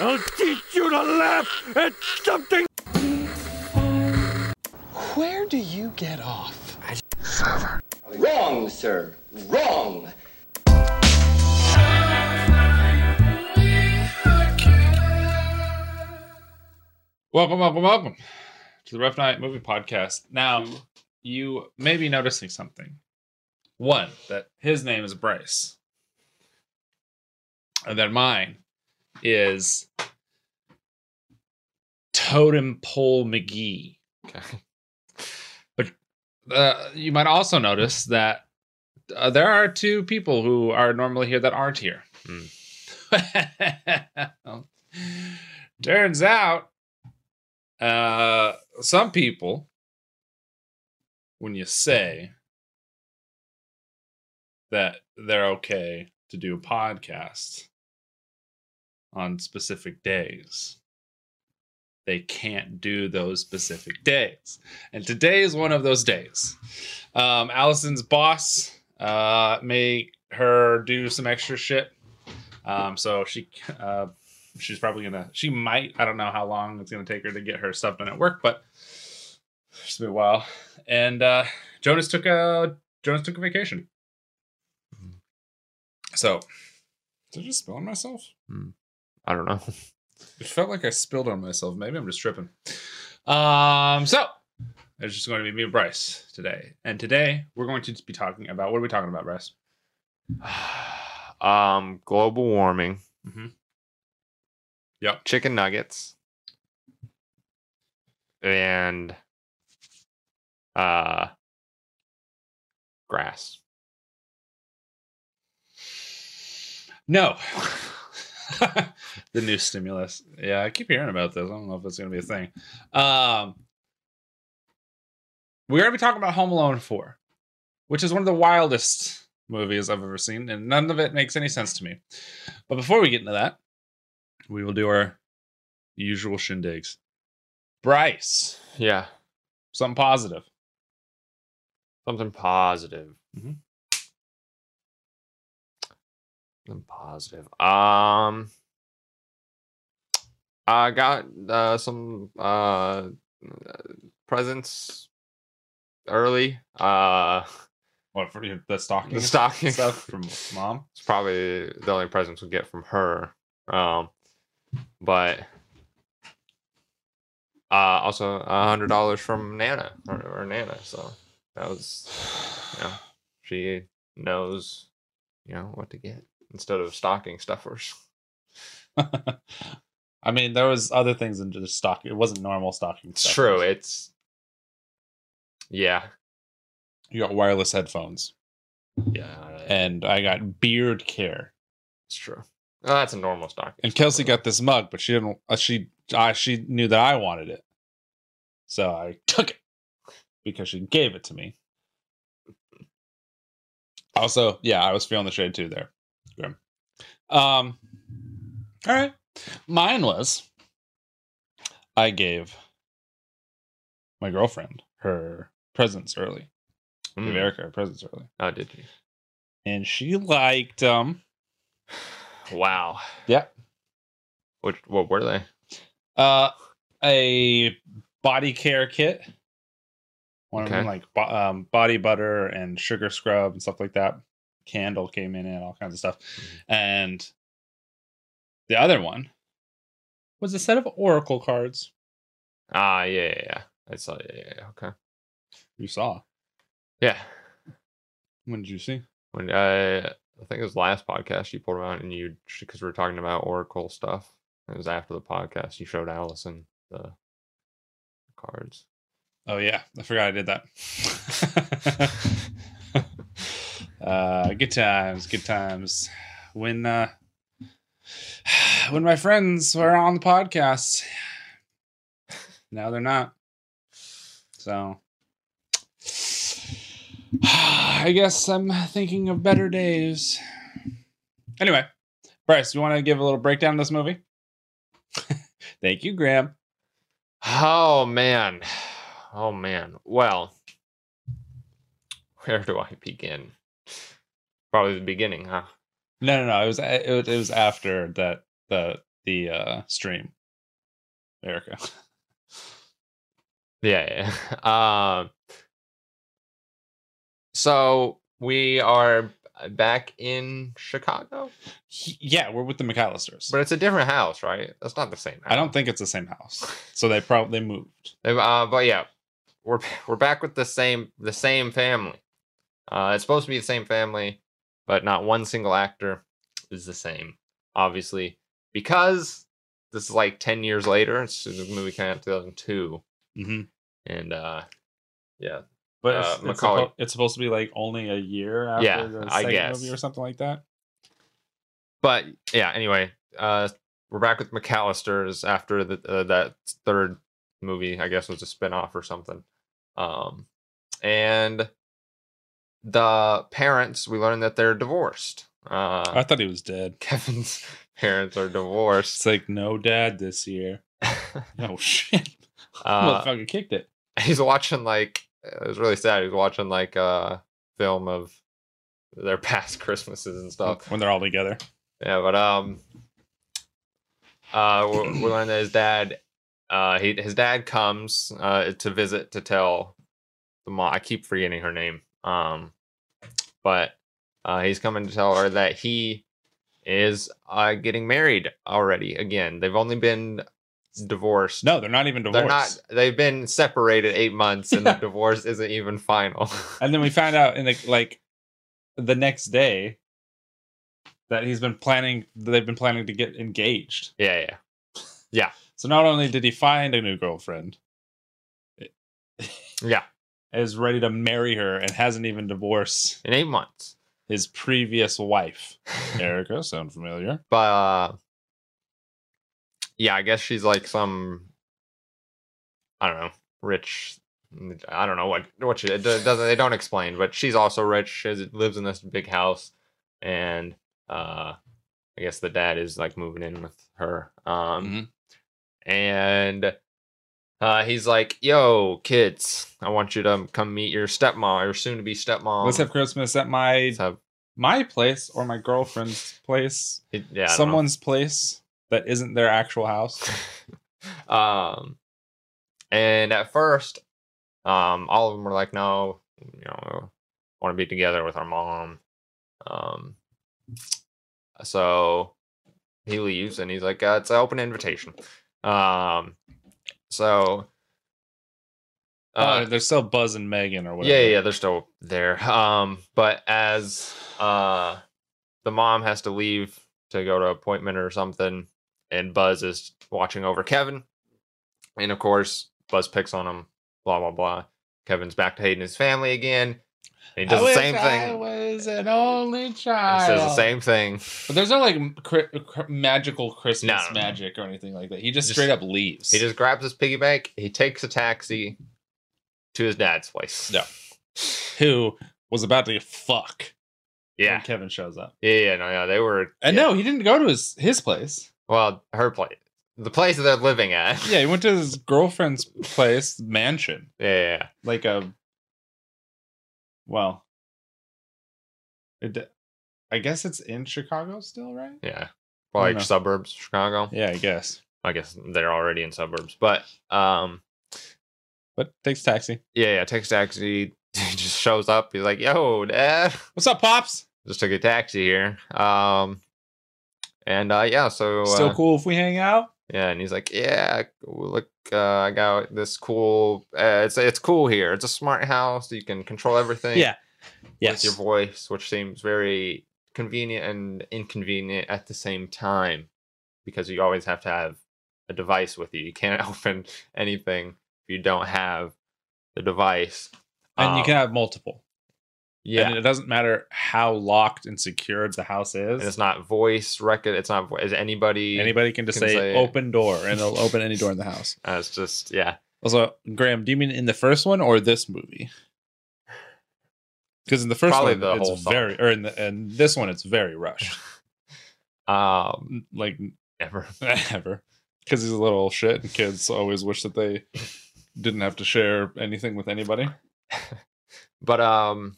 I'll teach you to laugh at something. Where do you get off? Server. Wrong, sir. Wrong. Welcome, welcome, welcome to the Rough Night Movie Podcast. Now, you may be noticing something. One, that his name is Bryce, and that mine is Totem Pole McGee. Okay. Uh, you might also notice that uh, there are two people who are normally here that aren't here. Turns out, uh, some people, when you say that they're okay to do a podcast on specific days, they can't do those specific days. And today is one of those days. Um, Allison's boss uh, made her do some extra shit. Um, so she uh, she's probably gonna she might I don't know how long it's gonna take her to get her stuff done at work, but it's been a while. And uh, Jonas took a Jonas took a vacation. So did I just spill on myself? I don't know. It felt like I spilled on myself. Maybe I'm just tripping. Um, so it's just going to be me and Bryce today. And today we're going to be talking about what are we talking about, Bryce? um, global warming. Mm-hmm. Yep. Chicken nuggets. And uh grass. No. the new stimulus. Yeah, I keep hearing about this. I don't know if it's going to be a thing. Um, we're going to be talking about Home Alone 4, which is one of the wildest movies I've ever seen, and none of it makes any sense to me. But before we get into that, we will do our usual shindigs. Bryce, Yeah. something positive. Something positive. Mhm. Something positive. Um I got uh, some uh presents early. Uh What for you? The stocking The stocking. stuff from mom? It's probably the only presents we'll get from her. Um, but uh, also a hundred dollars from Nana or, or Nana. So that was, you know, she knows, you know, what to get instead of stocking stuffers. I mean, there was other things than just stock. It wasn't normal stocking. It's stuff. true. It's yeah, You got wireless headphones, yeah, and I got beard care. it's true. Oh, that's a normal stocking. And Kelsey got this mug, but she didn't. Uh, she uh, she knew that I wanted it, so I took it because she gave it to me. Also, yeah, I was feeling the shade too there. Um. All right, mine was. I gave my girlfriend her presents early. Gave Mm. Erica her presents early, Oh, did you? and she liked them. Wow. Yeah. What what were they? Uh, a body care kit. One of them Okay. like um, body butter and sugar scrub and stuff like that. Candle came in and all kinds of stuff. And the other one was a set of oracle cards. Ah, yeah, yeah, yeah. I saw. Yeah, yeah, yeah. Okay. You saw. Yeah. When did you see? When uh, I think it was last podcast you pulled around and you because we were talking about Oracle stuff. It was after the podcast. You showed Allison the cards. Oh yeah, I forgot I did that. uh, good times, good times. When uh, when my friends were on the podcast, now they're not. So I guess I'm thinking of better days. Anyway, Bryce, you want to give a little breakdown of this movie? Thank you, Graham. Oh man. Oh man. Well, where do I begin? Probably the beginning, huh? No, no, no. It was it was, it was after that the the uh stream. Erica. Yeah, yeah. Um, so we are back in Chicago, yeah, we're with the McCallisters. but it's a different house, right? That's not the same. House. I don't think it's the same house. So they probably moved. Uh, but yeah, we're we're back with the same the same family. Uh, it's supposed to be the same family, but not one single actor is the same. Obviously, because this is like ten years later. It's the movie came out two thousand two, hmm and uh, yeah, But Uh, it's, it's, suppo- it's supposed to be like only a year after Yeah, the I second guess. movie or something like that. but yeah. Anyway, uh, we're back with McCallister's after the uh, that third movie. I guess was a spin-off or something. Um, and the parents, we learned that they're divorced. Uh, I thought he was dead. Kevin's parents are divorced. It's like no dad this year. Oh shit! uh, Motherfucker kicked it. he's watching like it was really sad. He's watching like a film of their past Christmases and stuff. when they're all together. Yeah, but um, uh, we, learned that his dad, uh, he his dad comes uh to visit to tell the mom. I keep forgetting her name. Um, but uh, he's coming to tell her that he is uh getting married already again. They've only been divorced. No, they're not even divorced. They're not. They've been separated eight months, and Yeah. the divorce isn't even final. And then we found out in the, like the next day that he's been planning. They've been planning to get engaged. yeah, yeah, yeah. So not only did he find a new girlfriend, yeah. Is ready to marry her and hasn't even divorced In eight months, his previous wife. Erica, sound familiar? but uh, yeah, I guess she's like some. I don't know, rich. I don't know what what she it doesn't. They don't explain, but she's also rich. She lives in this big house, and uh, I guess the dad is like moving in with her. Um, and uh, he's like, "Yo, kids, I want you to come meet your stepmom, your soon-to-be stepmom. Let's have Christmas at my have my place or my girlfriend's place, it- yeah, I don't know. someone's place that isn't their actual house. um, and at first, um, all of them were like, "No, you know, want to be together with our mom." Um, so he leaves, and he's like, uh, "It's an open invitation." Um, so. Uh, they're still Buzz and Megan or whatever. Yeah, yeah, they're still there. Um, but as uh the mom has to leave to go to appointment or something, and Buzz is watching over Kevin, and of course Buzz picks on him. Blah blah blah. Kevin's back to hating his family again. And he does the same I thing. was an only child. He child. says the same thing. But there's no like cri- cr- magical Christmas No, no, no. magic or anything like that. He just, Just- straight up leaves. He just grabs his piggy bank. He takes a taxi to his dad's place. Yeah. who was about to fuck Yeah. when Kevin shows up. Yeah, yeah, no, yeah. They were And yeah. no, he didn't go to his his place. well, her place. The place that they're living at. Yeah, he went to his girlfriend's place, mansion, yeah, yeah, yeah. like a. Well, it, I guess it's in Chicago still, right? Yeah. Well, like suburbs, of Chicago. Yeah, I guess. I guess they're already in suburbs. But um But takes taxi. yeah, yeah, takes taxi. He just shows up. He's like, yo, dad. What's up, pops? Just took a taxi here. Um and uh yeah, so Still uh, cool if we hang out. Yeah, and he's like, "Yeah, look, uh, I got this cool. Uh, it's it's cool here. It's a smart house. You can control everything. Yeah. with Yes. your voice, which seems very convenient and inconvenient at the same time, because you always have to have a device with you. You can't open anything if you don't have the device. and you Um, can have multiple. Yeah, And it doesn't matter how locked and secured the house is. and it's not voice record. It's not. Is anybody? Anybody can just can say, say- open door and it'll open any door in the house. Uh, it's just yeah. Also, Graham, do you mean in the first one or this movie? Because in the first Probably one, the it's song. very, or in the and this one, it's very rushed, Um, like ever. ever. Because he's a little shit, and kids always wish that they didn't have to share anything with anybody. but um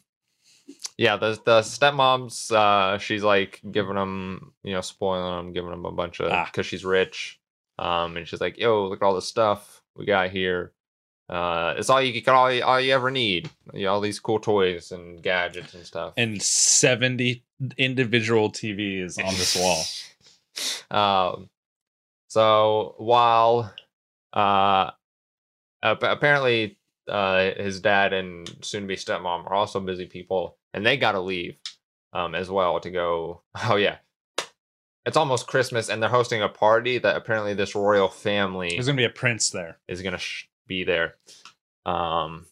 yeah, the the stepmom's uh she's like giving him, you know, spoiling him, giving him a bunch of Ah. because she's rich. Um, and she's like, "Yo, look at all the stuff we got here. Uh, it's all you can all all you ever need. You know, all these cool toys and gadgets and stuff." And 70 individual TVs on this wall. Um, so while uh, apparently uh, his dad and soon to be stepmom are also busy people, and they got to leave um, as well to go. Oh yeah, it's almost Christmas, and they're hosting a party that apparently this royal family There's going to be a prince there, is gonna sh- be there. Um,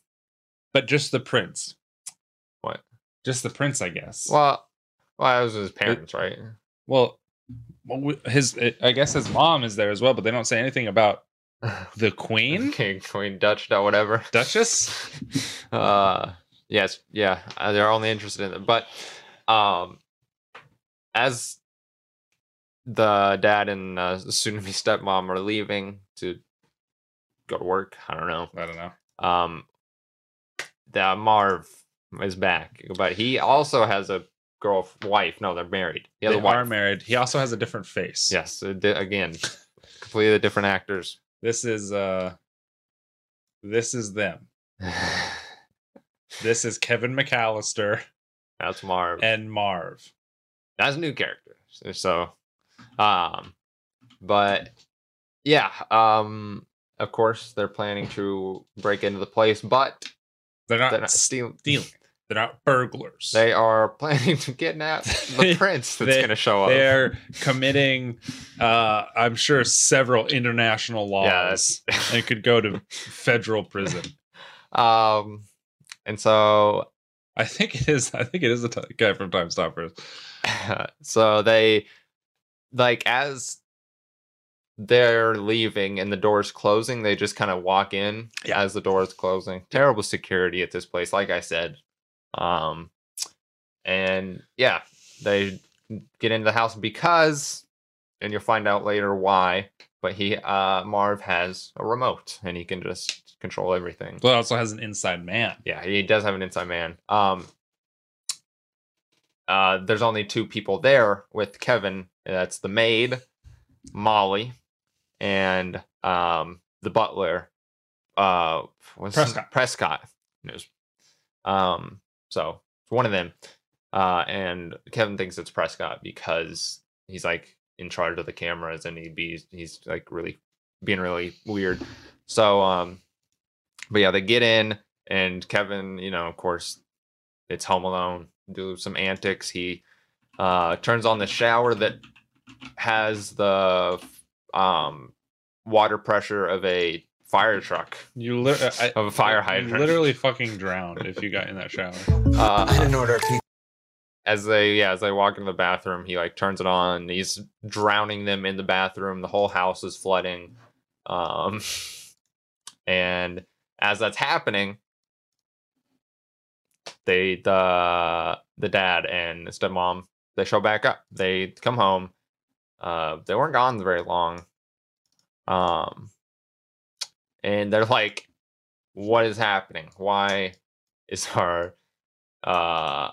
but just the prince. What? Just the prince, I guess. well, well, it was his parents, right? Well, well, we- his I guess his mom is there as well, but they don't say anything about the queen, King, Queen, Dutch, whatever. duchess. uh yes yeah uh, they're only interested in it but um as the dad and uh, the soon-to-be stepmom are leaving to go to work i don't know I don't know. um that marv is back but he also has a girl wife no they're married he has They a wife are married. He also has a different face. yes again completely different actors This is uh this is them. This is Kevin McCallister that's marv and Marv. that's a new character so- um but yeah um of course they're planning to break into the place but They're not, they're not stealing. stealing They're not burglars. they are planning to kidnap the prince that's they- gonna show up They're committing uh I'm sure several international Yeah, laws and could go to federal prison. um and so I think it is I think it is the t- guy from Time Stoppers. so they like as they're leaving and the door's closing they just kind of walk in Yeah. as the door is closing terrible security at this place like i said um and yeah they get into the house because and you'll find out later why but he uh marv has a remote and he can just control everything Well, also has an inside man. yeah, he does have an inside man. Um, uh, there's only two people there with Kevin. That's the maid, Molly, and um, the butler, uh, Prescott. Prescott. News. Um, so it's one of them. Uh, and Kevin thinks it's Prescott because he's like in charge of the cameras and he'd be he's like really being really weird. So um, but yeah, they get in and Kevin, you know, of course, it's Home Alone. Do some antics. He uh, turns on the shower that has the um, water pressure of a fire truck. You li- I, Of a fire you hydrant. literally fucking drowned if you got in that shower. Uh, didn't order a pizza. As they yeah as they walk into the bathroom he like turns it on he's drowning them in the bathroom the whole house is flooding um and as that's happening they the the dad and stepmom they show back up. They come home. Uh they weren't gone very long um and they're like what is happening? Why is our uh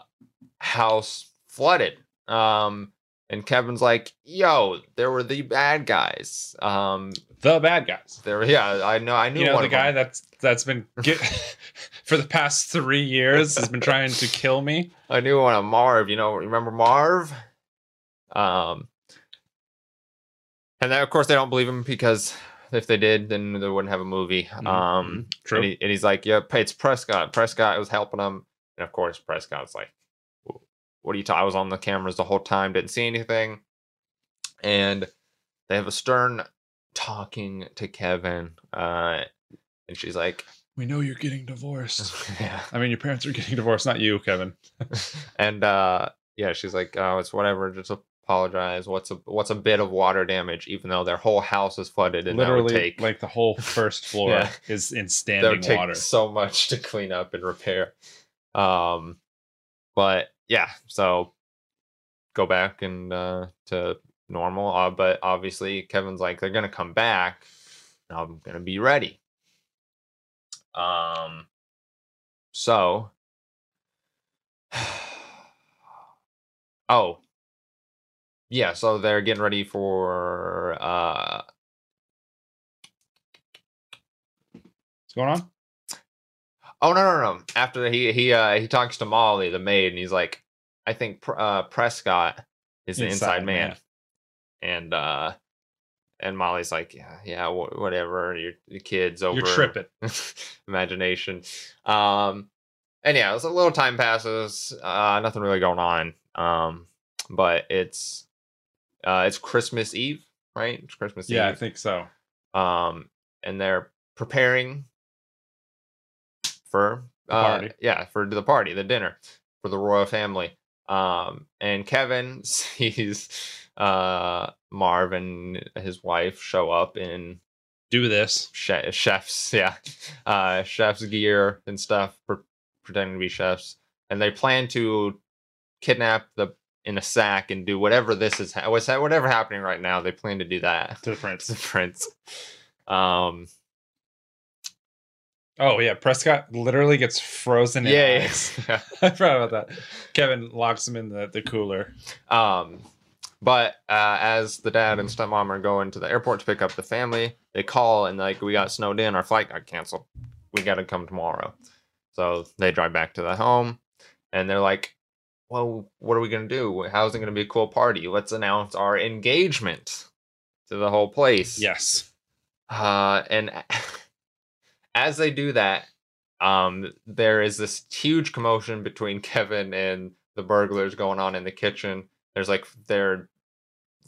house flooded. Um, and Kevin's like, "Yo, there were the bad guys. Um, The bad guys. there, yeah, I know, I knew You know one the guy them. that's that's been get, for the past three years has been trying to kill me. I knew one of Marv. You know, remember Marv? Um, and then of course they don't believe him because if they did, then they wouldn't have a movie. Um, Mhm. True. And, he, and he's like, "Yep, it's Prescott. Prescott was helping him." And of course, Prescott's like, "Wh- "What are you talking? I was on the cameras the whole time, didn't see anything." And they have a stern talking to Kevin, uh, and she's like, we know you're getting divorced. "Yeah." I mean, your parents are getting divorced, not you, Kevin. and uh, yeah, she's like, "Oh, it's whatever. Just apologize. What's a what's a bit of water damage, even though their whole house is flooded, and that would Literally, take like the whole first floor Yeah. is in that standing take water. so much to clean up and repair. Um, but yeah, so go back and uh, to normal. Uh, but obviously, Kevin's like, they're gonna come back. and I'm gonna be ready. Um, so Oh. Yeah, so they're getting ready for uh What's going on? Oh no no no! After he he uh he talks to Molly, the maid, and he's like, I think uh Prescott is the inside, Inside man. man. and uh and Molly's like, yeah yeah wh- whatever, your, your kids over You're tripping. imagination. Um, and yeah, it's a little time passes, uh, nothing really going on. Um, but it's uh it's Christmas Eve, right? It's Christmas Eve. Yeah, I think so. um, and they're preparing for The uh, party. yeah, for the party, the dinner for the royal family. Um, and Kevin sees uh Marv and his wife show up in Do this. che- chefs, yeah, uh, chef's gear and stuff, pre- pretending to be chefs, and they plan to kidnap the in a sack and do whatever this is. Ha- what's that? Whatever happening right now, they plan to do that To the prince. to the prince. Um, Oh yeah, Prescott literally gets frozen in yeah, ice. yeah. I forgot about that. Kevin locks him in the, the cooler. Um, but uh, as the dad and stepmom are going to the airport to pick up the family, they call and like we got snowed in, our flight got canceled. We got to come tomorrow. So they drive back to the home, and they're like, "Well, what are we gonna do? How's it gonna be a cool party? Let's announce our engagement to the whole place." Yes. Uh, and as they do that, um, there is this huge commotion between Kevin and the burglars going on in the kitchen. There's like they're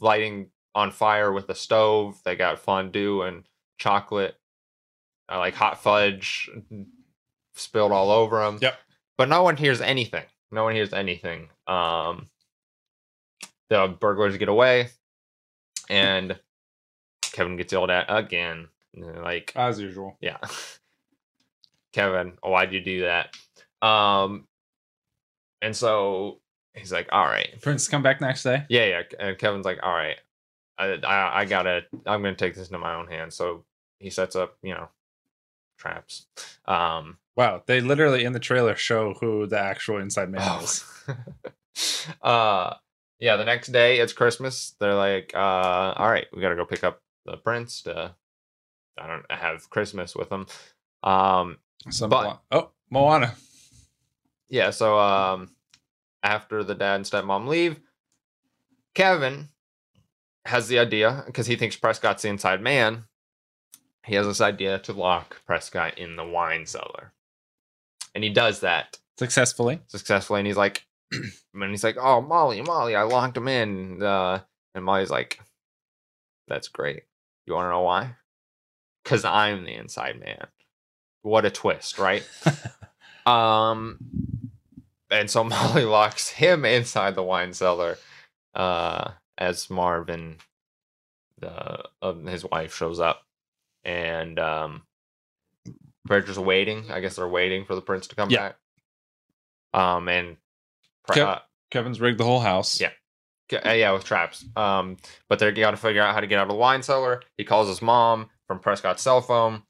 lighting on fire with the stove. They got fondue and chocolate, uh, like hot fudge spilled all over them. Yep. But no one hears anything. No one hears anything. Um, the burglars get away, and Kevin gets yelled at again. Like As usual. yeah. Kevin, why'd you do that? Um and so he's like, all right. Prince come back next day. Yeah, yeah. And Kevin's like, all right. I I, I gotta I'm gonna take this into my own hands. So he sets up, you know, traps. Um Wow, they literally in the trailer show who the actual inside man Oh. is. uh yeah, the next day it's Christmas. They're like, uh, all right, we gotta go pick up the prince to I don't have Christmas with them. Um Some But- oh, Moana. yeah, so um after the dad and stepmom leave, Kevin has the idea because he thinks Prescott's the inside man. He has this idea to lock Prescott in the wine cellar. And he does that Successfully. successfully and he's like and he's like, "Oh, Molly, Molly, I locked him in." Uh and Molly's like, "That's great. You want to know why? Cuz I'm the inside man." What a twist, right? Um, and so Molly locks him inside the wine cellar, uh, as Marvin, uh, his wife shows up, and um, they're just waiting. I guess they're waiting for the prince to come Yeah. back. Um, and Kev- uh, Kevin's rigged the whole house. Yeah. Uh, yeah, with traps. Um, but they got to figure out how to get out of the wine cellar. He calls his mom from Prescott's cell phone.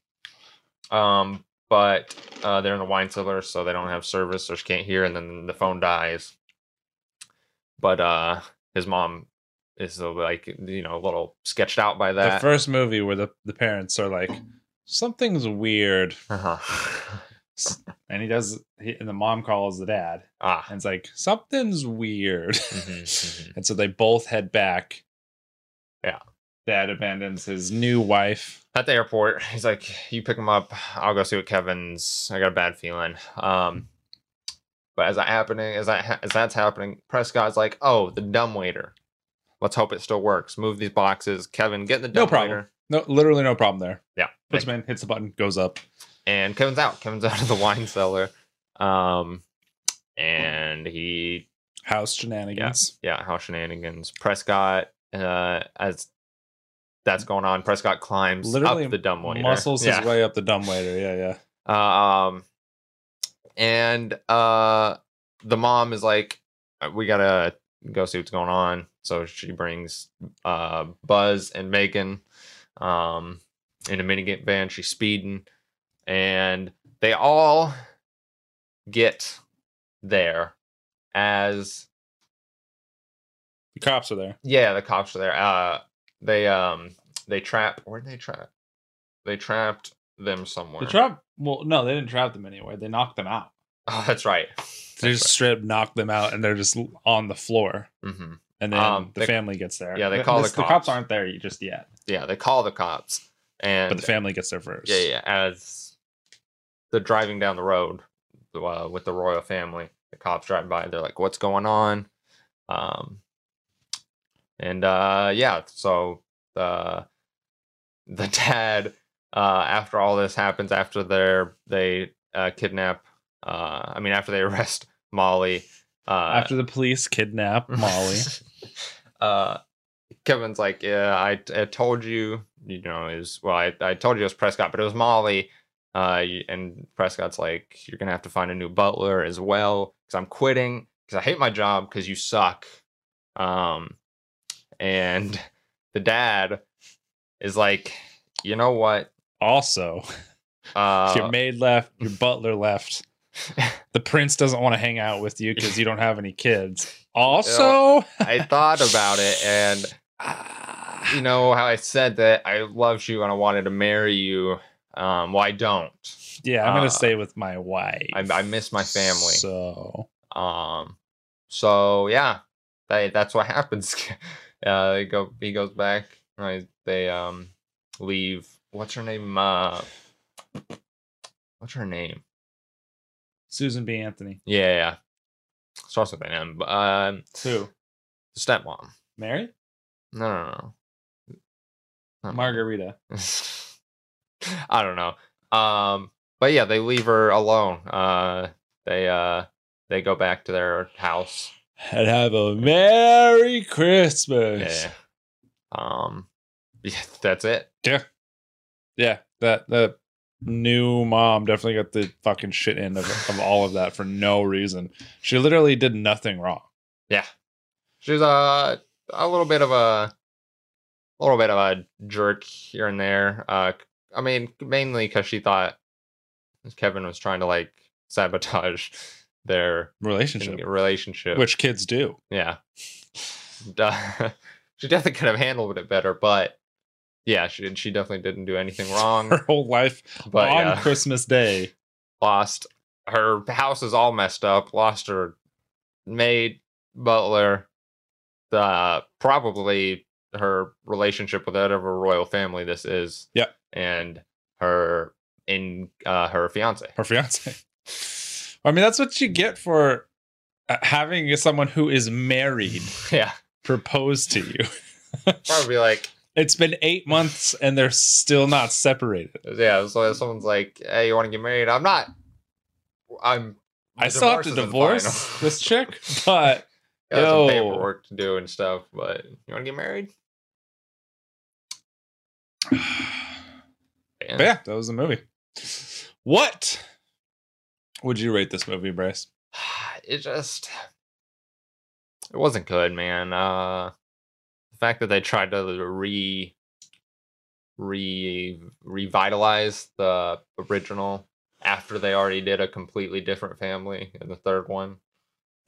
Um, but uh, they're in the wine cellar, so they don't have service, or she can't hear, and then the phone dies. But uh, his mom is like you know a little sketched out by that. The first movie where the, the parents are like, something's weird. uh-huh. And he does, he, and the mom calls the dad. ah, And it's like, something's weird. Mhm, mhm. and so they both head back. Yeah. Dad abandons his new wife. at the airport. He's like, "You pick him up. I'll go see what Kevin's. I got a bad feeling." Um, but as that happening, as that as that's happening, Prescott's like, "Oh, the dumb waiter. Let's hope it still works. Move these boxes. Kevin, get in the dumb No problem. waiter." No, literally no problem there. Yeah, Puts him in, hits the button, goes up. and Kevin's out. Kevin's out of the wine cellar. Um, and he House shenanigans. yeah, house shenanigans. Prescott, uh, as that's going on, Prescott climbs Literally up the dumb waiter. Muscles Yeah. his way up the dumb waiter. Yeah, yeah. Um, and uh, the mom is like, "Uh, "We gotta go see what's going on." So she brings uh Buzz and Megan, um, in a minigame van. She's speeding, and they all get there as The cops are there. yeah, the cops are there. Uh, they um they trap. Where'd they trap? They trapped them somewhere. The trap. Well, no, they didn't trap them anywhere. They knocked them out. Oh, that's right. They just straight up knocked them out, and they're just on the floor. hmm And then Um, the they- family gets there. yeah, they call this- the the cops. cops aren't there just yet, Yeah, they call the cops, and but the family gets there first. yeah, yeah. As they're driving down the road uh, with the royal family, the cops drive by. They're like, "What's going on?" Um, and uh, yeah, so the the dad, uh, after all this happens, after they're they uh, kidnap, uh, I mean, after they arrest Molly, uh, After the police kidnap Molly, uh, Kevin's like, yeah, I, I told you, you know, is well, I, I told you it was Prescott, but it was Molly. Uh, and Prescott's like, you're gonna have to find a new butler as well because I'm quitting because I hate my job because you suck. Um, and the dad is like, you know what? also Uh, your maid left, your butler left. The prince doesn't want to hang out with you because you don't have any kids. Also, I thought about it and Ah, you know how I said that I loved you and I wanted to marry you. Um, well, I don't. yeah, I'm uh, gonna stay with my wife. I, I miss my family. So Um, so yeah, that, that's what happens. Uh, they go. He goes back. Right. They um leave. What's her name? Uh, what's her name? Susan B. Anthony. Yeah, yeah. Starts with an M. but, Um, Who? The stepmom. Mary? No, no, no. Not Margarita. I don't know. Um, but yeah, they leave her alone. Uh, they uh, they go back to their house. And have a Merry Christmas. Yeah. Um, yeah, that's it. Yeah. Yeah. That that new mom definitely got the fucking shit end of, of all of that for no reason. She literally did nothing wrong. Yeah, she's a a little bit of a, a little bit of a jerk here and there. Uh, I mean, mainly because she thought Kevin was trying to like sabotage their Relationship. relationship. Which kids do. Yeah. She definitely could have handled it better, but yeah, she she definitely didn't do anything wrong. Her whole life But on yeah, Christmas Day. lost her house is all messed up. Lost her maid, butler, the probably her relationship with whatever royal family this is. Yep. and her in uh her fiance. her fiance. I mean, that's what you get for uh, having someone who is married Yeah, propose to you. probably like it's been eight months and they're still not separated. yeah. So if someone's like, "Hey, you want to get married?" I'm not. I'm. I the still have to divorce divorce isn't final. this chick, but Got Yo. some paperwork to do and stuff, but you want to get married? Yeah. But yeah, that was the movie. What would you rate this movie, Bryce? It just it wasn't good, man. Uh the fact that they tried to re re revitalize the original after they already did a completely different family in the third one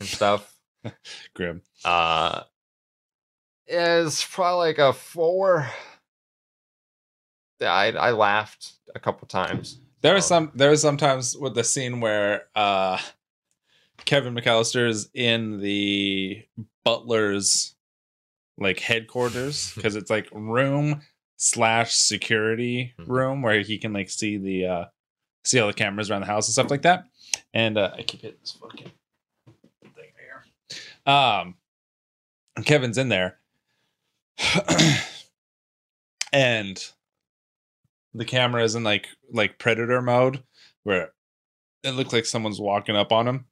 and stuff. Grim. Uh is probably like a four. Yeah, I I laughed a couple times. There are Um, some. There are sometimes with the scene where uh, Kevin McCallister is in the butler's like headquarters because it's like room slash security Mhm. room where he can like see the uh, see all the cameras around the house and stuff like that. And uh, I keep hitting this fucking thing here. Um, Kevin's in there, and the camera is in like like predator mode where it looks like someone's walking up on him.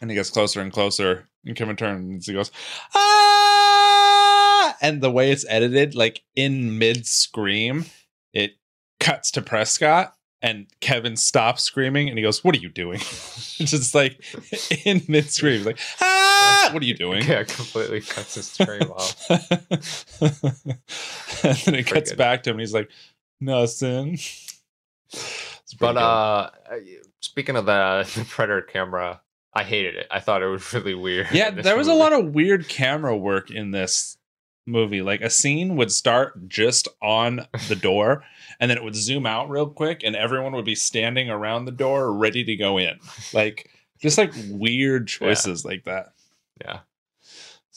And he gets closer and closer and Kevin turns he goes ah! And the way it's edited like in mid scream it cuts to Prescott and Kevin stops screaming and he goes what are you doing? Just like in mid scream like ah! What are you doing? Yeah, completely cuts his stream off. and then it cuts Friggin'. back to him and he's like nothing But uh, speaking of the, the predator camera, I hated it. I thought it was really weird. Yeah, there was a lot of weird camera work in this movie. Like a scene would start just on the door and then it would zoom out real quick and everyone would be standing around the door ready to go in. Like just like weird choices like that. yeah.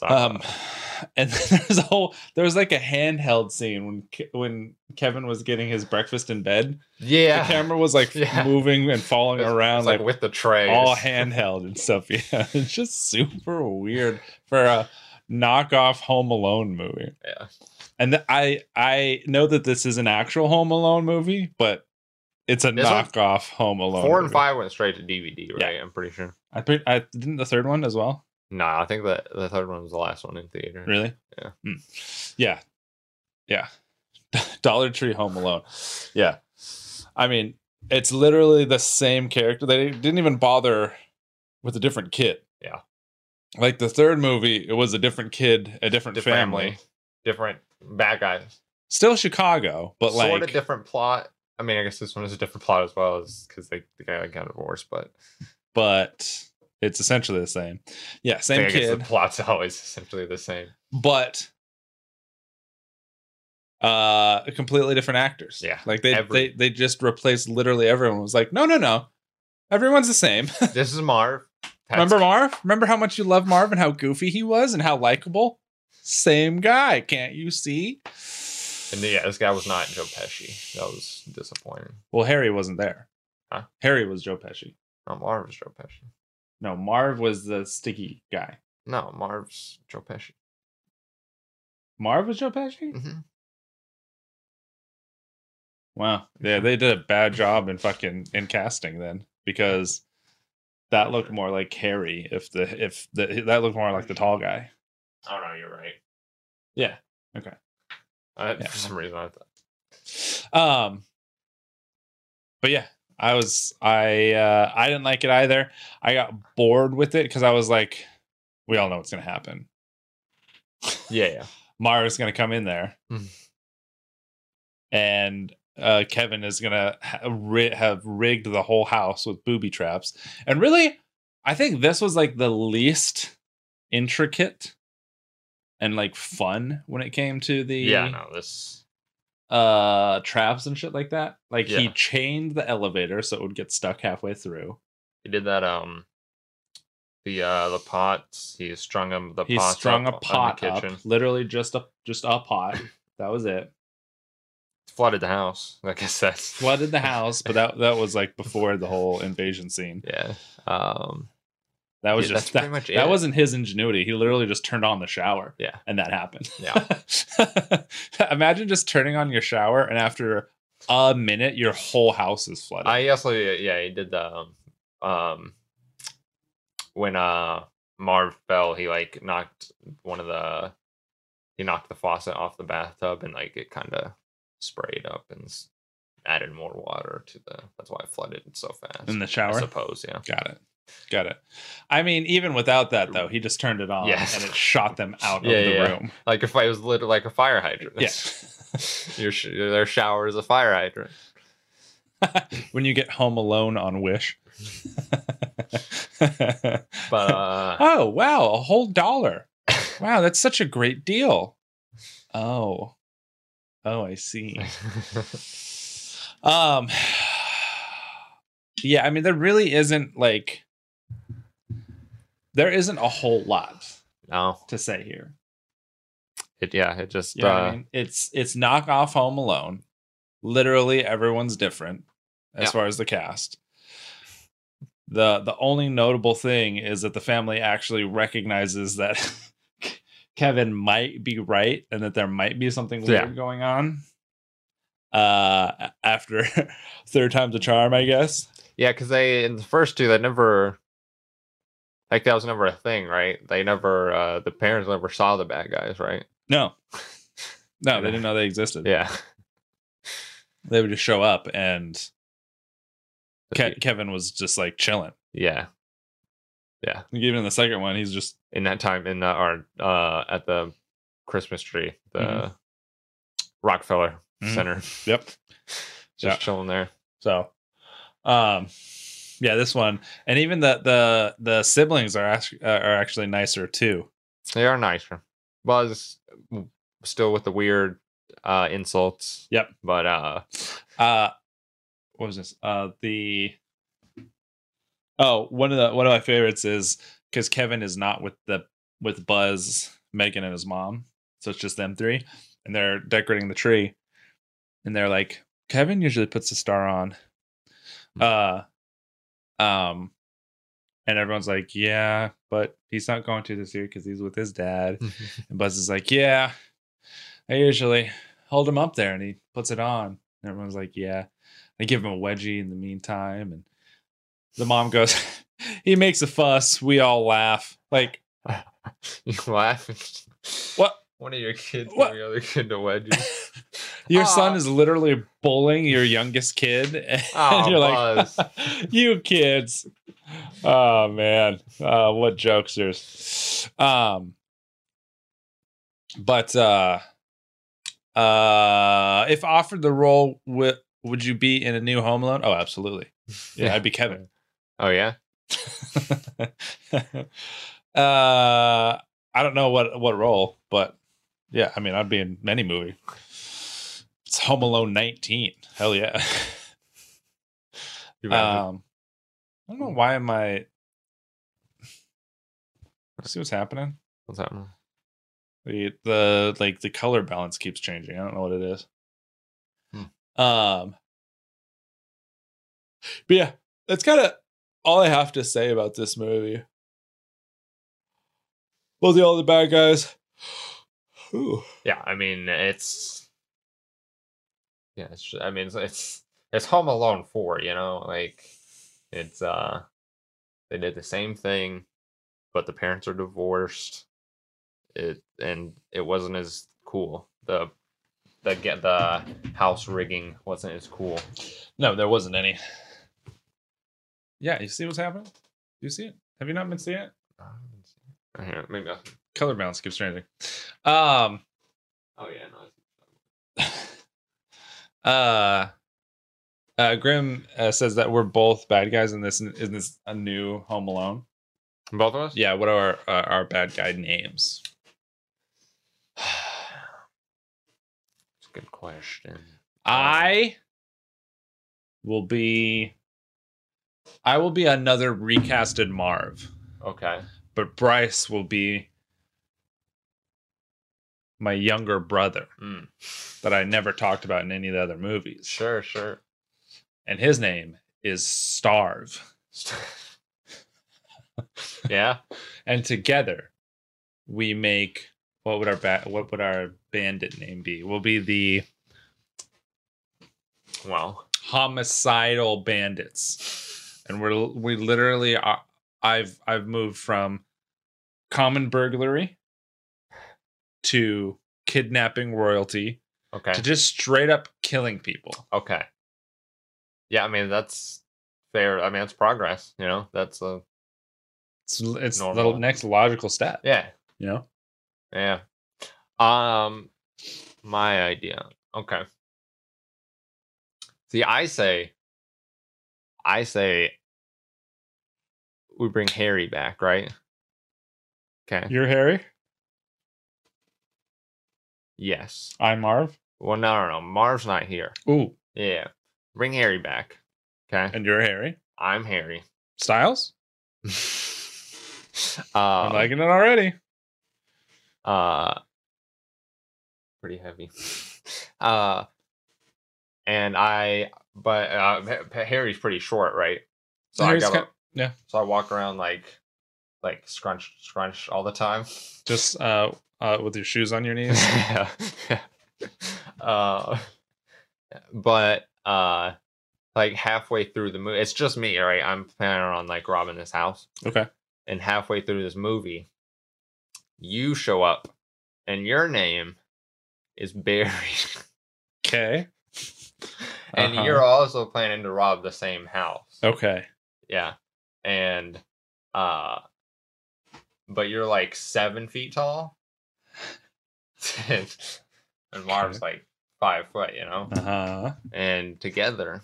So, Um and then there's a whole there was like a handheld scene when Ke- when Kevin was getting his breakfast in bed. yeah, The camera was like Yeah. moving and falling It's- around it's like, like with the tray, all handheld and stuff. Yeah, it's just super weird for a knockoff Home Alone movie. Yeah, And th- I I know that this is an actual Home Alone movie, but it's a This one- knockoff Home Alone. four and movie. five went straight to DVD, Yeah. right? I'm pretty sure. I, pre- I didn't the third one as well. No, I think that the third one was the last one in theater. Really? Yeah. Hmm. Yeah. Yeah. Dollar Tree Home Alone. Yeah. I mean, it's literally the same character. They didn't even bother with a different kid. Yeah. Like the third movie, it was a different kid, a different, Different family. different bad guys. Still Chicago, but like sort of different plot. I mean, I guess this one is a different plot as well, as because they the guy got divorced, but but it's essentially the same. Yeah, same I kid, The plot's always essentially the same. but uh completely different actors. Yeah, Like they every- they they just replaced literally everyone. It was like, "No, no, no. Everyone's the same." This is Marv. That's- Remember Marv? Remember how much you love Marv and how goofy he was and how likable? Same guy, can't you see? And yeah, this guy was not Joe Pesci. That was disappointing. Well, Harry wasn't there. Huh? Harry was Joe Pesci. Marv is Joe Pesci. No, Marv was the sticky guy. No, Marv's Joe Pesci. Marv was Joe Pesci? hmm Wow. Yeah, they did a bad job in fucking in casting then because that looked more like Harry if the if the that looked more like the tall guy. Oh no, you're right. Yeah. Okay. Uh, Yeah. For some reason, I thought. Um but yeah, I was I uh I didn't like it either. I got bored with it because I was like, we all know what's gonna happen. Yeah, yeah. Mara's gonna come in there, Mhm. and uh, Kevin is gonna ha- ri- have rigged the whole house with booby traps. And really, I think this was like the least intricate and like fun when it came to the Yeah, no, this. Uh traps and shit like that. Like he chained the elevator so it would get stuck halfway through. He did that. Um, the uh the pots. He strung him The he pots strung a pot up, literally just a just a pot. That was it. Flooded the house. Like I said, Flooded the house, but that that was like before the whole invasion scene. yeah. Um. That was just that, that it. wasn't his ingenuity. He literally just turned on the shower. Yeah. And that happened. Yeah. Imagine just turning on your shower and after a minute your whole house is flooded. I also yeah he did the um, um when uh Marv fell he like knocked one of the he knocked the faucet off the bathtub and like it kind of sprayed up and added more water to the that's why it flooded so fast in the shower? I suppose yeah Got it. Got it. I mean, even without that though, he just turned it on Yes. and it shot them out Yeah, of the yeah. room. like if I was lit like a fire hydrant Yeah. your sh- their shower is a fire hydrant when you get home alone on Wish. but uh oh wow, a whole dollar. Wow, that's such a great deal. Oh. Oh, I see. Um Yeah, I mean there really isn't like there isn't a whole lot no to say here. it yeah it just uh I mean? It's it's knockoff Home Alone. Literally everyone's different as Yeah. far as the cast. The the only notable thing is that the family actually recognizes that Kevin might be right and that there might be something weird Yeah. going on. Uh after third time's a charm, I guess. Yeah, because they in the first two they never like that was never a thing, right? They never uh the parents never saw the bad guys, right? No. No, they didn't know they existed. Yeah. They would just show up and Ke- Kevin was just like chilling. yeah. Yeah. Even in the second one, he's just In that time in uh, or uh at the Christmas tree, the Mhm. Rockefeller Mhm. Center. yep. Just Yeah. chilling there. So, um, Yeah, this one, and even the the the siblings are act- uh, are actually nicer too. They are nicer. Buzz still with the weird uh insults. Yep. But uh Uh, what was this? Uh, the oh, one of the one of my favorites is because Kevin is not with the with Buzz, Megan, and his mom, so it's just them three, and they're decorating the tree, and they're like, Kevin usually puts a star on, uh, um, and everyone's like, yeah, but he's not going to this year because he's with his dad, and Buzz is like, yeah, I usually hold him up there and he puts it on. And everyone's like, yeah. I give him a wedgie in the meantime. And the mom goes, he makes a fuss. We all laugh. Like, you laugh. what? One of your kids What? giving the other kid a wedgie. Your son is literally bullying your youngest kid. And Aw, you're like, you kids. Oh, man. Uh, what jokesters. Um, but uh, uh, if offered the role, would would you be in a new Home Alone? Oh, absolutely. Yeah, I'd be Kevin. Oh yeah. uh, I don't know what what role, but yeah, I mean, I'd be in any movie. It's Home Alone 19. Hell yeah. Um, I don't know why am I. See what's happening? What's happening? The the like the color balance keeps changing. I don't know what it is. Hmm. Um. But yeah, that's kind of all I have to say about this movie. Well, the all the bad guys. Ooh. Yeah, I mean it's yeah, it's ju- I mean it's it's, it's Home Alone 4, you know, like it's uh they did the same thing but the parents are divorced. It and it wasn't as cool. The the get the house rigging wasn't as cool. No, there wasn't any. Yeah, you see what's happening? Do you see it? Have you not been seeing it? I haven't seeing it. Uh, Here, maybe I'll, Color balance keeps changing. Um. Oh yeah, no. uh uh grim uh, says that we're both bad guys in this isn't this a new home alone Both of us? yeah what are our, uh, our bad guy names It's a good question. i will be i will be another recasted marv Okay. but bryce will be my younger brother Mm. that i never talked about in any of the other movies Sure, sure. and his name is starve yeah. and together we make what would our ba- what would our bandit name be? Will be the Well, homicidal bandits, and we're we literally are. I've I've moved from common burglary to kidnapping royalty okay. to just straight up killing people. Okay. Yeah, I mean that's fair. I mean that's progress. You know, that's a It's it's the next logical step. yeah, You know. yeah. Um, my idea. Okay. See, I say, I say, we bring Harry back, right? Okay. You're Harry. Yes. I'm Marv. Well, no, no, no. Marv's not here. Ooh, Yeah. Bring Harry back. Okay. and you're Harry. I'm Harry. Styles. I'm um, liking it already. uh pretty heavy uh and i but uh harry's pretty short right so Harry's i got ki- yeah. so i walk around like like scrunch scrunch all the time Just uh, uh, with your shoes on your knees. yeah uh but uh like halfway through the movie it's just me right i'm planning on like robbing this house okay. and halfway through this movie, you show up, and your name is Barry, Okay. and Uh-huh. you're also planning to rob the same house. Okay. Yeah, and uh, but you're like seven feet tall, and, Marv's like five foot, you know, Uh huh. and together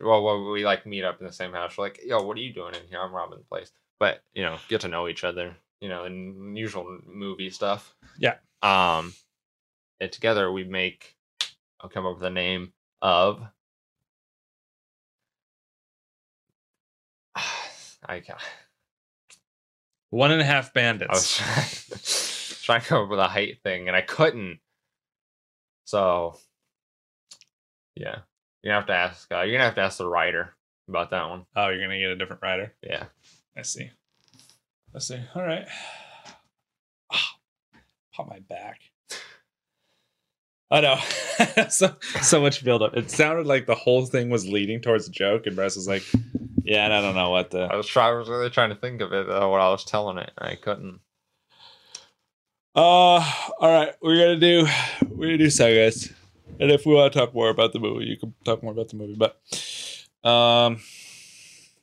well, well, we like meet up in the same house. We're like, yo, what are you doing in here? I'm robbing the place. But you know, get to know each other. You know, and usual movie stuff. Yeah. Um, and together we make. I'll come up with a name of. I ca- One and a half I was trying, to come up with a height thing and I couldn't. So, yeah, you're gonna have to ask. Uh, you're gonna have to ask the writer about that one. Oh, you're gonna get a different rider. Yeah. I see. I see. All right. Ah, pop my back. I know. so so much build up. It sounded like the whole thing was leading towards a joke, and Bryce was like, "Yeah, and I don't know what the." I the." was trying. I was really trying to think of it uh, when I was telling it. I couldn't. Uh, all right. We're gonna do. We're gonna do segments, and if we want to talk more about the movie, you can talk more about the movie. But, um,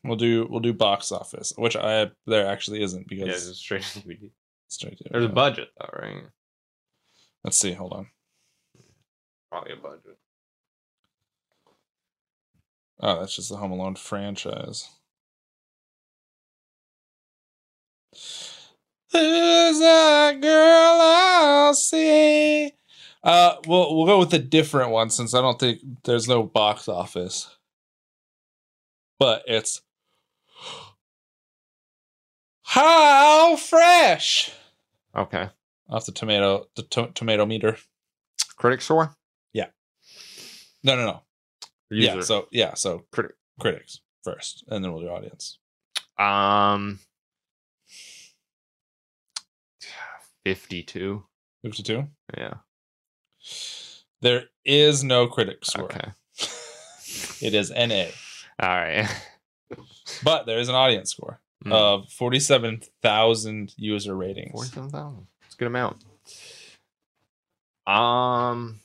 we'll do we'll do box office, which I there actually isn't because Yeah, it's straight to DVD. straight to There's a budget though, right? Let's see. Hold on. Probably a budget. Oh, that's just the Home Alone franchise. Who's that girl I'll see? Uh, we'll we'll go with a different one since I don't think there's no box office. But it's how fresh Okay. off the tomato the to- tomato meter. Critic score. Yeah. No, no, no. Yeah. So yeah. So Critic. critics first, and then we'll do audience. Um. Fifty-two. Fifty-two. Yeah. There is no critic score. Okay. It is NA, All right. but there is an audience score Hmm. of forty-seven thousand user ratings. Forty-seven thousand. It's a good amount. Um,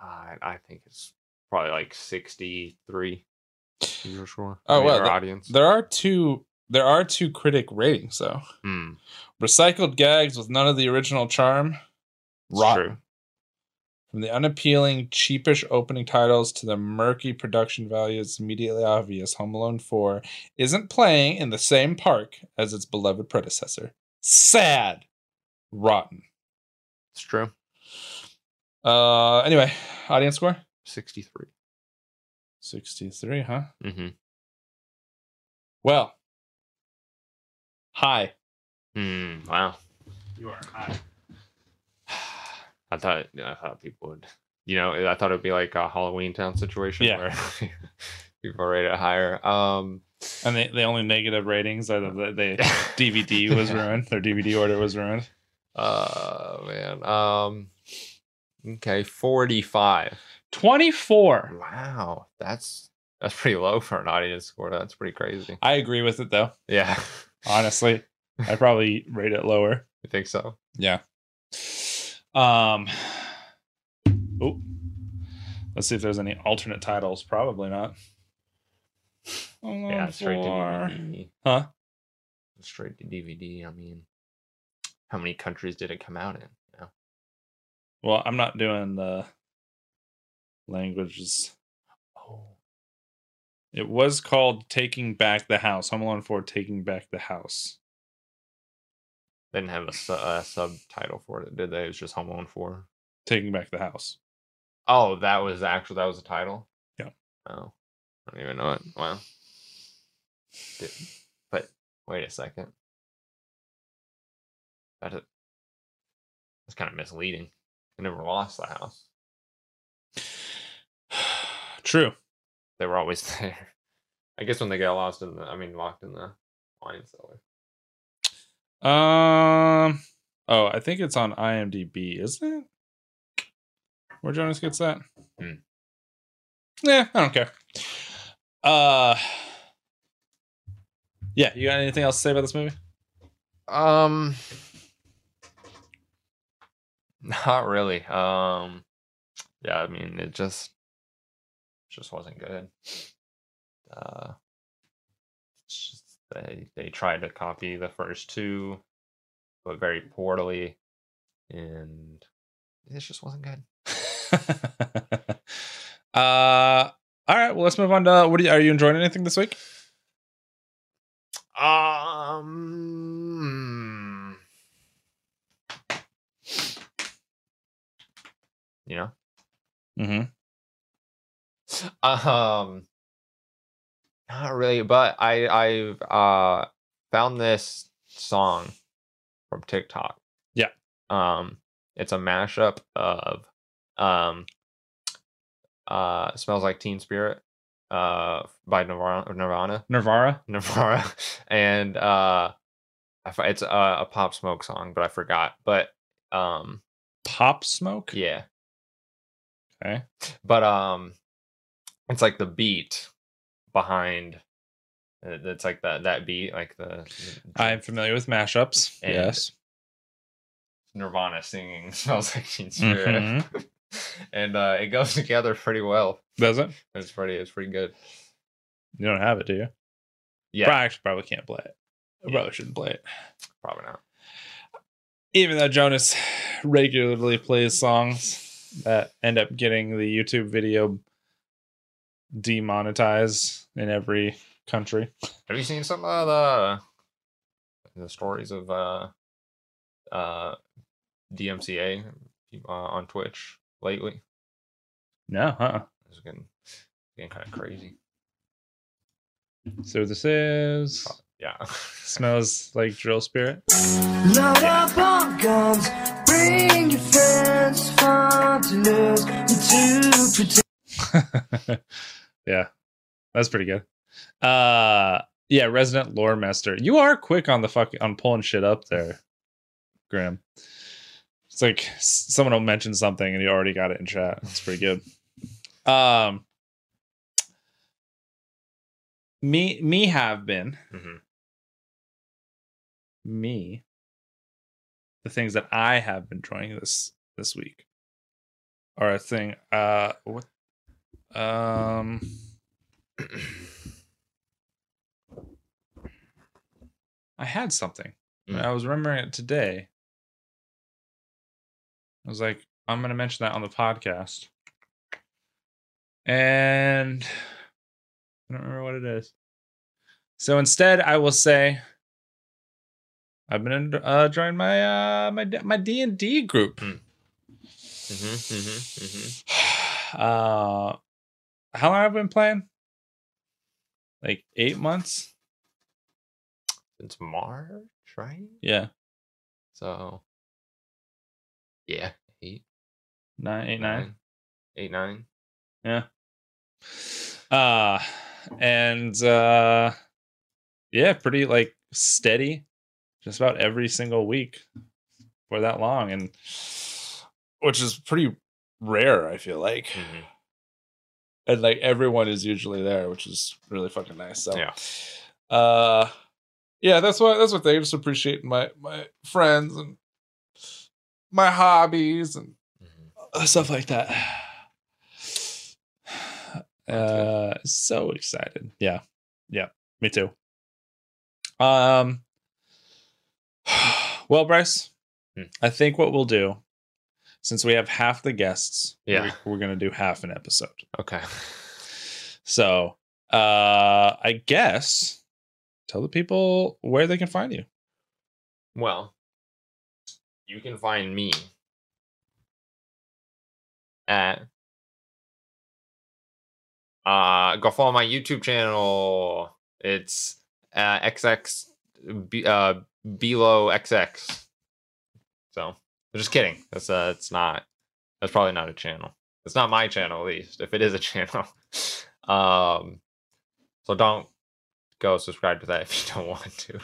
I I think it's probably like sixty-three. User score. Oh, I mean, wow, our that- audience. There are two. There are two critic ratings though. Hmm. Recycled gags with none of the original charm. Rotten. true. From the unappealing, cheapish opening titles to the murky production value, it's immediately obvious Home Alone 4 isn't playing in the same park as its beloved predecessor. Sad. Rotten. It's true. Uh anyway, audience score? Sixty-three. 63, huh? Mm-hmm. Well. Hi. Hmm. Wow. You are high. I thought I thought people would you know, I thought it'd be like a Halloween town situation Yeah. where people rate it higher. Um And the, the only negative ratings are that the, the DVD was ruined. Their DVD order was ruined. uh man. Um okay, 45. 24. Wow, that's that's pretty low for an audience score. That's pretty crazy. I agree with it though. Yeah. Honestly, I probably rate it lower. I think so? Yeah. Um. Oh. Let's see if there's any alternate titles. Probably not. yeah, straight to DVD. Huh? Straight to DVD. I mean, how many countries did it come out in? You know? Well, I'm not doing the languages. It was called Taking Back the House. Home Alone 4 Taking Back the House. they didn't have a, su- a subtitle for it, did they? It was just Home Alone Four. Taking Back the House. Oh, that was actually That was the title. Yeah. Oh, I don't even know it. Wow. Did- but wait a second. That is, that's kind of misleading. I never lost the house. True. They were always there. I guess when they got lost in the, I mean, locked in the wine cellar. Um. Oh, I think it's on IMDb, isn't it? Where Jonas gets that? Hmm. Yeah, I don't care. Uh. Yeah, you got anything else to say about this movie? Um, not really. Um, yeah, I mean, it just just wasn't good. Uh, just, they they tried to copy the first two, but very poorly, and it just wasn't good. Uh, all right. Well, let's move on to what are you, are you enjoying anything this week? Um, you know, Mm-hmm. um, not really, but I I've uh found this song from TikTok. Yeah. Um, it's a mashup of um uh smells like Teen Spirit uh by Nirvana Nirvana Nirvana. Nirvana and uh I, it's a, a pop smoke song but I forgot but um Pop Smoke. yeah Okay. but um it's like the beat behind uh, it's like that that beat like the, the I'm familiar with mashups. Yes. Nirvana singing smells like Teen Spirit Mhm. and uh it goes together pretty well Does it? it's pretty it's pretty good You don't have it, do you? yeah I actually probably can't play it. I Yeah. probably shouldn't play it. probably not Even though Jonas regularly plays songs that end up getting the YouTube video demonetized in every country. Have you seen some of the the stories of uh uh DMCA uh, on Twitch lately? No, uh-uh. It's getting getting kind of crazy. So this is Yeah. smells like drill spirit. Load up on guns, bring your friends, fun to lose, and to pretend. Yeah, that's pretty good. Uh, yeah, resident lore master. You are quick on the fuck on pulling shit up there, Graham. It's like someone will mention something and you already got it in chat. It's pretty good. Um, me me have been Mhm. me the things that I have been enjoying this this week are a thing. Uh, what? Um. I had something. Mm. I was remembering it today. I was like, I'm going to mention that on the podcast. And I don't remember what it is. So instead, I will say I've been uh, joining my uh, my my D and D group. Mhm, mhm, mhm. Uh, how long have I been playing? Like eight months. Since March, right? Yeah, So yeah, eight, nine, eight, nine. nine, eight, nine. Yeah. Uh and uh yeah, pretty like steady just about every single week for that long and which is pretty rare, I feel like. Mhm. And like everyone is usually there, which is really fucking nice. So Yeah. uh yeah, that's why that's what they just appreciate my my friends and my hobbies and Mhm. uh, stuff like that. Uh, so excited. Yeah, yeah, me too. Um, well, Bryce, Hmm. I think what we'll do, since we have half the guests, Yeah. we, we're gonna do half an episode. Okay. So, uh, I guess tell the people where they can find you. Well, you can find me at uh go follow my YouTube channel. It's uh XX uh below XX. So I'm just kidding. That's uh it's not that's probably not a channel. It's not my channel at least, if it is a channel. um so don't go subscribe to that if you don't want to.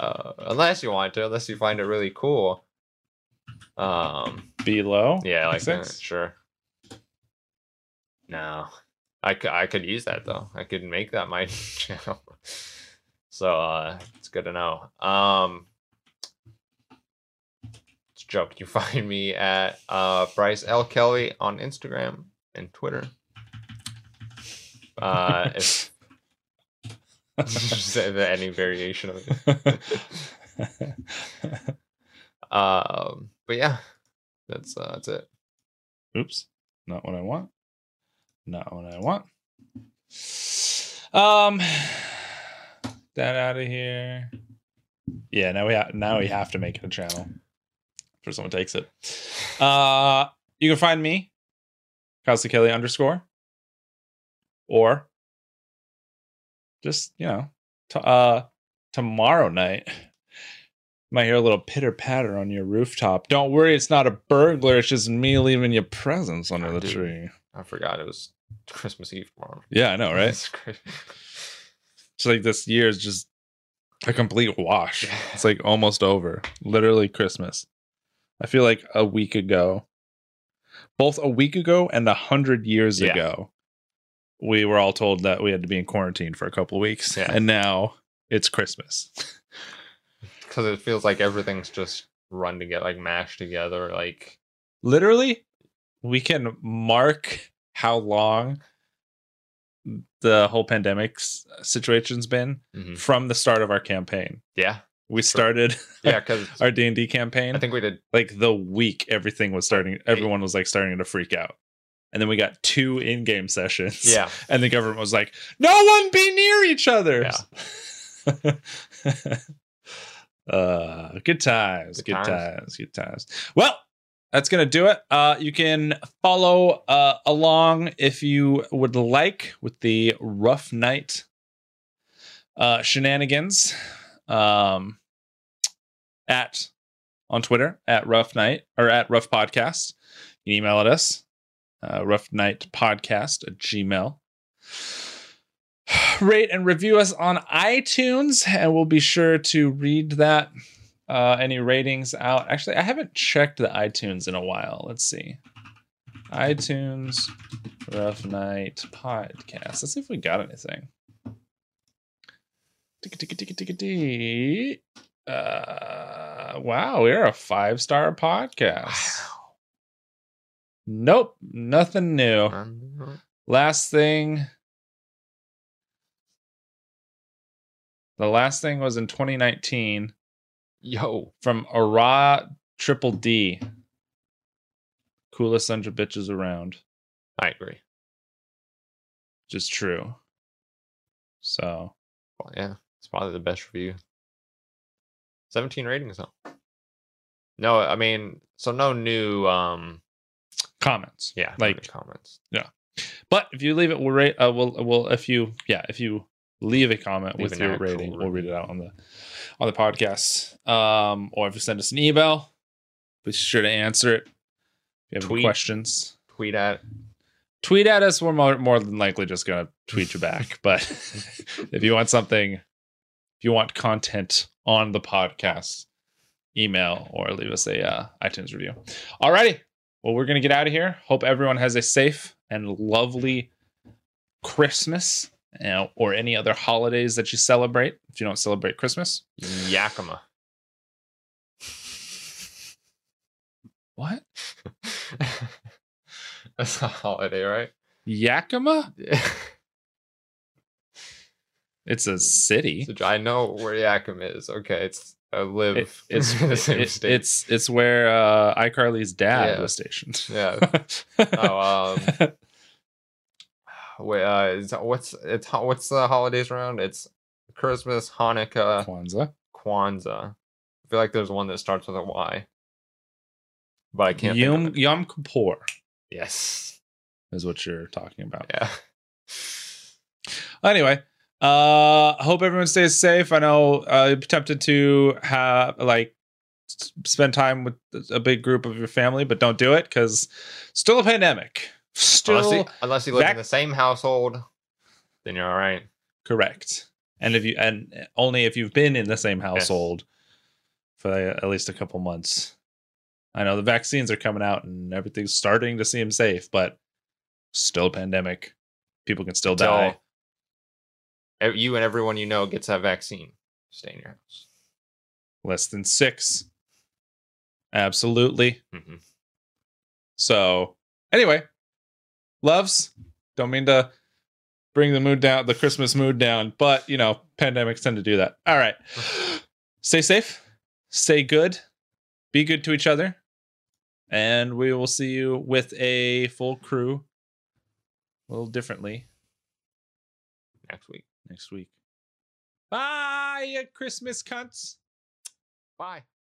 Uh, unless you want to, unless you find it really cool. Um, Below, yeah, like that, sure. No, I could I could use that though. I could make that my channel. So uh, it's good to know. Um, joke. You find me at uh, Bryce L Kelly on Instagram and Twitter. Uh, if any variation of it. Um, but yeah, that's uh, that's it. Oops, not what I want. Not what I want. Um, that out of here. Yeah, now we have now we have to make it a channel for someone takes it. Uh, you can find me, Kelsey Kelly underscore, or just you know, t- uh, tomorrow night. Might hear a little pitter patter on your rooftop. Don't worry, it's not a burglar. It's just me leaving you presents under Oh, the dude. tree. I forgot it was Christmas Eve tomorrow. Yeah, I know, right? It's. It's like this year is just a complete wash. It's like almost over. Literally Christmas. I feel like a week ago, both a week ago and a hundred years Yeah. ago, we were all told that we had to be in quarantine for a couple of weeks, Yeah. and now it's Christmas. because it feels like everything's just run together, like mashed together. Like Literally, we can mark how long the whole pandemic situation's been Mhm. from the start of our campaign. yeah, We started yeah, because our D and D campaign. I think we did. like the week everything was starting everyone was like starting to freak out and then we got two in-game sessions Yeah, and the government was like no one be near each other yeah. uh good times Good good, times. times. good times well that's gonna do it uh you can follow uh along if you would like with the rough night uh shenanigans um at on Twitter at Rough Night or at Rough Podcast. You can email at us, uh, Rough Night Podcast at Gmail. Rate and review us on iTunes, and we'll be sure to read that. Uh, any ratings out? Actually, I haven't checked the iTunes in a while. Let's see. iTunes Rough Night Podcast. Let's see if we got anything. Uh, wow, we're a five star podcast. Wow. Nope, nothing new. Last thing. The last thing was in 2019 Yo, from Ara Triple D. Coolest sons of bitches around, I agree. which is true. So Well, yeah, it's probably the best review. 17 ratings though. No, I mean, so no new um comments, yeah, like comments. But if you leave it, we'll rate. Uh, we'll we'll if you yeah if you leave a comment Leave with your rating, we'll read it out on the on the podcast. Um, or if you send us an email, be sure to answer it. If you have any Tweet. questions, Tweet at tweet at us. We're more, more than likely just gonna tweet you back. But if you want something, if you want content on the podcast, email or leave us a uh, iTunes review. Alrighty. Well, we're gonna get out of here. Hope everyone has a safe and lovely Christmas or any other holidays that you celebrate. If you don't celebrate Christmas, Yakima. what? That's a holiday, right? Yakima? It's a city. So I know where Yakima is. Okay, it's I live It- it's in the same it- state. it's it's where uh, iCarly's dad Yeah. was stationed. Yeah. Oh, um, Wait, uh, what's it's what's the holidays around? It's Christmas, Hanukkah, Kwanzaa. Kwanzaa. I feel like there's one that starts with a Y, but I can't. Yom. Yom Kippur Yes. is what you're talking about. Yeah. Anyway, uh, I hope everyone stays safe. I know uh, I'm tempted to have like spend time with a big group of your family, but don't do it because still a pandemic. Still Unless you, unless you live in the same household, then you're all right. correct. And if you and only if you've been in the same household for at least a couple months. I know the vaccines are coming out and everything's starting to seem safe, but still a pandemic. People can still Till die. You and everyone you know gets that vaccine. Stay in your house. Less than six. Absolutely. Mhm. So, anyway, loves. Don't mean to bring the mood down, the Christmas mood down, but you know, pandemics tend to do that. All right. Stay safe, stay good, be good to each other, and we will see you with a full crew a little differently Next week. Next week. Bye, Christmas cunts. Bye.